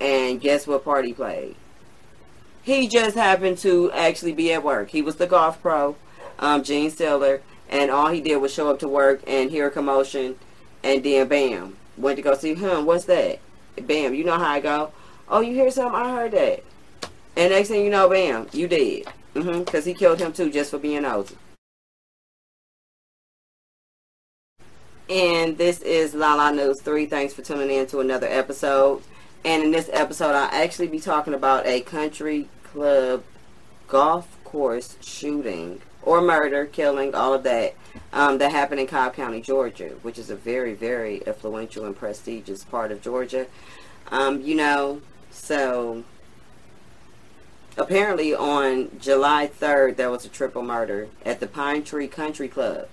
and guess what part he played? He just happened to actually be at work. He was the golf pro, um, Gene Siller, and all he did was show up to work and hear a commotion, and then bam, went to go see him. What's that? Bam, you know how I go. Oh, you hear something? I heard that. And next thing you know, bam, you did. Mm-hmm. Because he killed him too just for being nosy. And this is La La News 3. Thanks for tuning in to another episode. And in this episode, I'll actually be talking about a country club golf course shooting or murder, killing, all of that um, that happened in Cobb County, Georgia, which is a very, very influential and prestigious part of Georgia. Um, you know, so apparently on July 3rd, there was a triple murder at the Pinetree Country Club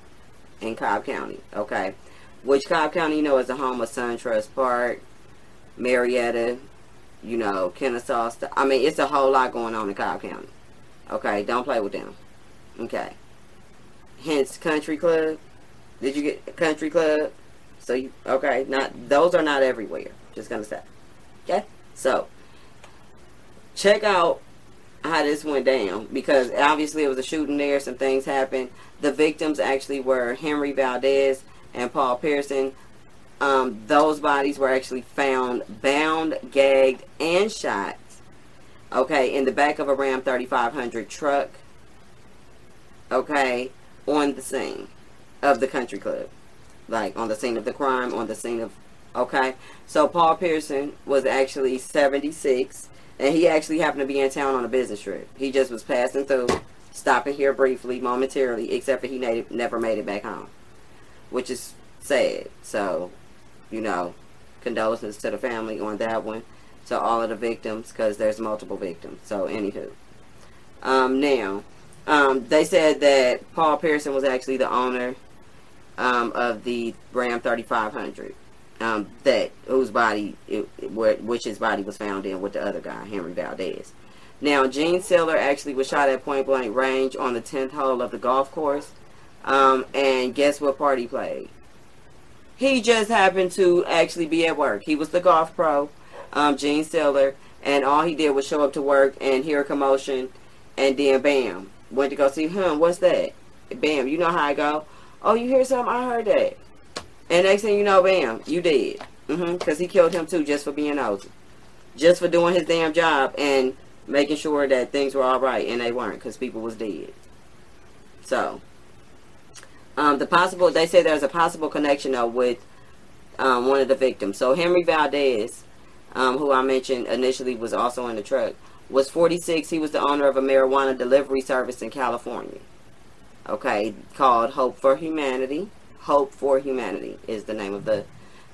in Cobb County, okay? Which Cobb County, you know, is the home of SunTrust Park, Marietta, you know, Kennesaw. I mean, it's a whole lot going on in Cobb County. Okay, don't play with them. Okay. Hence, country club. Did you get country club? So you okay? Not those are not everywhere. Just gonna say. Okay. So check out how this went down because obviously it was a shooting there. Some things happened. The victims actually were Henry Valdez and Paul Pierson. Um, those bodies were actually found bound, gagged, and shot. Okay, in the back of a Ram 3500 truck. Okay, on the scene of the country club. Like on the scene of the crime, on the scene of. Okay, so Paul Pierson was actually 76, and he actually happened to be in town on a business trip. He just was passing through, stopping here briefly, momentarily, except for he never made it back home, which is sad. So you know, condolences to the family on that one. To all of the victims, because there's multiple victims. So, anywho. Um, now, um, they said that Paul Pierson was actually the owner um, of the Ram 3500. Um, that whose body, it, which his body was found in with the other guy, Henry Valdez. Now, Gene Siller actually was shot at point blank range on the 10th hole of the golf course. Um, and guess what part he played? He just happened to actually be at work. He was the golf pro, um, Gene Siller, and all he did was show up to work and hear a commotion, and then bam, went to go see him. What's that? Bam, you know how I go. Oh, you hear something? I heard that. And next thing you know, bam, you did. Mm-hmm. Because he killed him too, just for being nosy, just for doing his damn job and making sure that things were all right, and they weren't, because people was dead. So, um, the possible, they say there's a possible connection though with um, one of the victims. So Henry Valdez, um, who I mentioned initially was also in the truck, was 46. He was the owner of a marijuana delivery service in California. Okay, called Hope for Humanity. Hope for Humanity is the name of the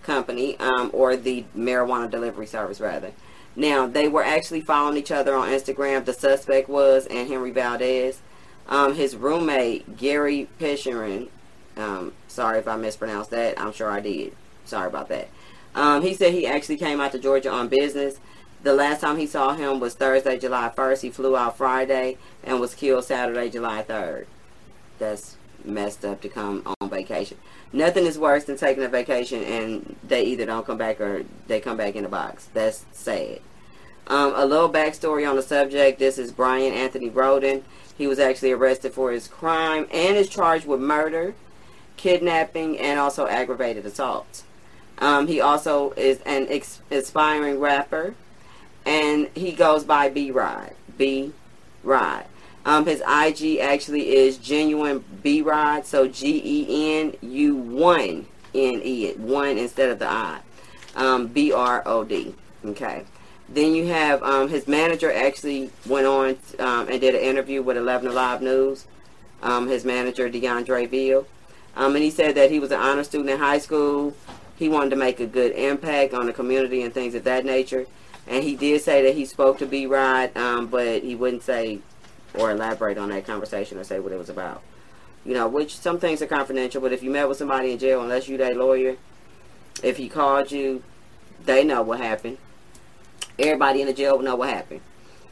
company, um, or the marijuana delivery service rather. Now, they were actually following each other on Instagram. The suspect was, and Henry Valdez. Um, his roommate, Gary Pesherin, um, sorry if I mispronounced that. I'm sure I did. Sorry about that. Um, he said he actually came out to Georgia on business. The last time he saw him was Thursday, July 1st. He flew out Friday and was killed Saturday, July 3rd. That's messed up to come on vacation. Nothing is worse than taking a vacation and they either don't come back or they come back in a box. That's sad. Um, a little backstory on the subject. This is Bryan Anthony Rhoden. He was actually arrested for his crime and is charged with murder, kidnapping, and also aggravated assault. Um, he also is an ex- aspiring rapper, and he goes by B Rod. B Rod. Um, his IG actually is genuine B Rod, so G E N U one N E, one instead of the I. Um, B R O D. Okay. Then you have um, his manager actually went on um, and did an interview with 11 Alive News. Um, his manager, DeAndre Ville. Um, and he said that he was an honor student in high school. He wanted to make a good impact on the community and things of that nature. And he did say that he spoke to B Rod, um, but he wouldn't say or elaborate on that conversation or say what it was about. You know, which some things are confidential, but if you met with somebody in jail, unless you that lawyer, if he called you, they know what happened everybody in the jail will know what happened.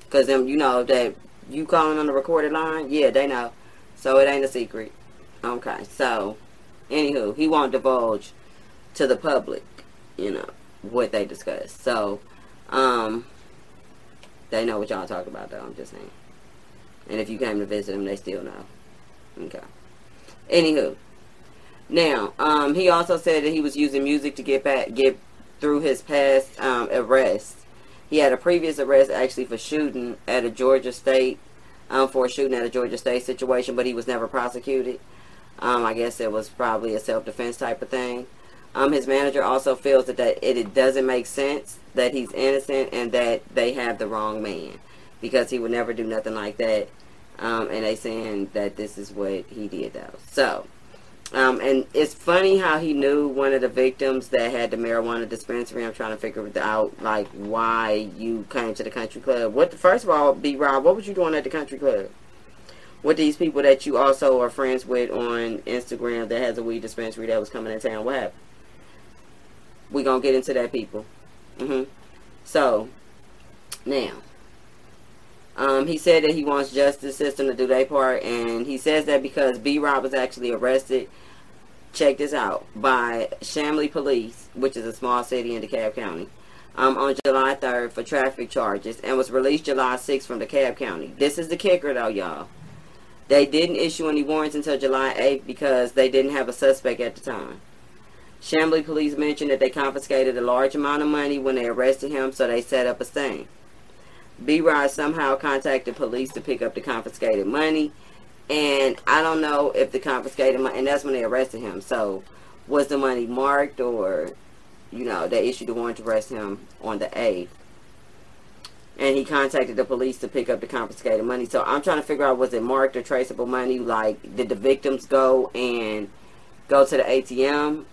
Because them, you know, that you calling on the recorded line, yeah, they know. So it ain't a secret. Okay, so, anywho, he won't divulge to the public, you know, what they discussed. So, Um, they know what y'all talk about, though. I'm just saying. And if you came to visit them, they still know. Okay. Anywho, now um, he also said that he was using music to get back, get through his past um, arrests. He had a previous arrest actually for shooting at a Georgia State, um, for shooting at a Georgia State situation, but he was never prosecuted. Um, I guess it was probably a self-defense type of thing. Um, his manager also feels that, that it, it doesn't make sense that he's innocent and that they have the wrong man because he would never do nothing like that. Um, and they saying that this is what he did though. So, um, and it's funny how he knew one of the victims that had the marijuana dispensary. I'm trying to figure out like why you came to the country club. What first of all, B Rob, what was you doing at the country club? With these people that you also are friends with on Instagram that has a weed dispensary that was coming in town. What happened? we gonna get into that, people. Mm-hmm. So now, um, he said that he wants justice system to do their part, and he says that because B. Rob was actually arrested. Check this out by Chamblee Police, which is a small city in DeKalb County, um, on July 3rd for traffic charges, and was released July 6th from DeKalb County. This is the kicker, though, y'all. They didn't issue any warrants until July 8th because they didn't have a suspect at the time. Chamblee police mentioned that they confiscated a large amount of money when they arrested him, so they set up a sting. B-Rod somehow contacted police to pick up the confiscated money, and I don't know if the confiscated money, and that's when they arrested him. So, was the money marked, or, you know, they issued a warrant to arrest him on the 8th? And he contacted the police to pick up the confiscated money. So I'm trying to figure out was it marked or traceable money? Like, did the victims go and go to the ATM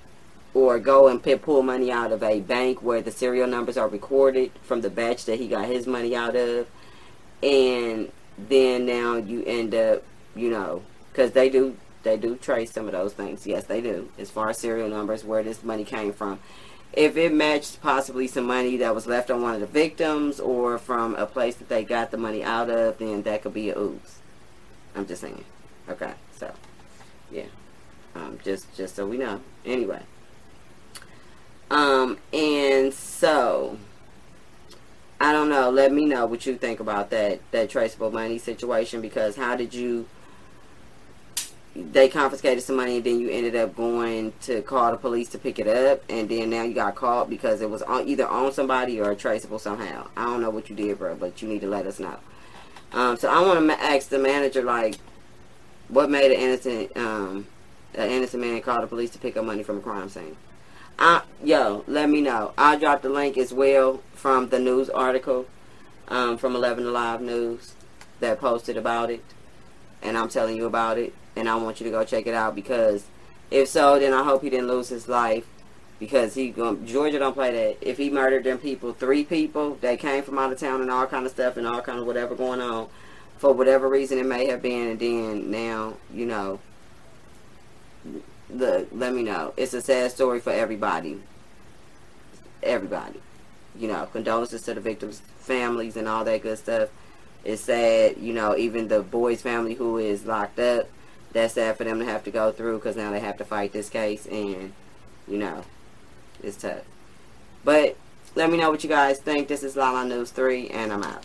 or go and pull money out of a bank where the serial numbers are recorded from the batch that he got his money out of. And then now you end up you know because they do they do trace some of those things. Yes they do as far as serial numbers where this money came from. If it matched possibly some money that was left on one of the victims or from a place that they got the money out of then that could be a oops. I'm just saying. Okay so yeah. Um, just just so we know. Anyway um, and so, I don't know. Let me know what you think about that, that traceable money situation because how did you, they confiscated some money and then you ended up going to call the police to pick it up and then now you got caught because it was on, either on somebody or traceable somehow. I don't know what you did, bro, but you need to let us know. Um, so I want to ask the manager, like, what made an innocent, um, an innocent man call the police to pick up money from a crime scene? I, yo, let me know. I'll drop the link as well from the news article um, from 11 Alive News that posted about it. And I'm telling you about it. And I want you to go check it out because if so, then I hope he didn't lose his life because he Georgia don't play that. If he murdered them people, three people that came from out of town and all kind of stuff and all kind of whatever going on, for whatever reason it may have been, and then now you know let me know. It's a sad story for everybody. Everybody. You know, condolences to the victims' families and all that good stuff. It's sad, you know, even the boy's family who is locked up, that's sad for them to have to go through because now they have to fight this case and, you know, it's tough. But let me know what you guys think. This is Lala News 3 and I'm out.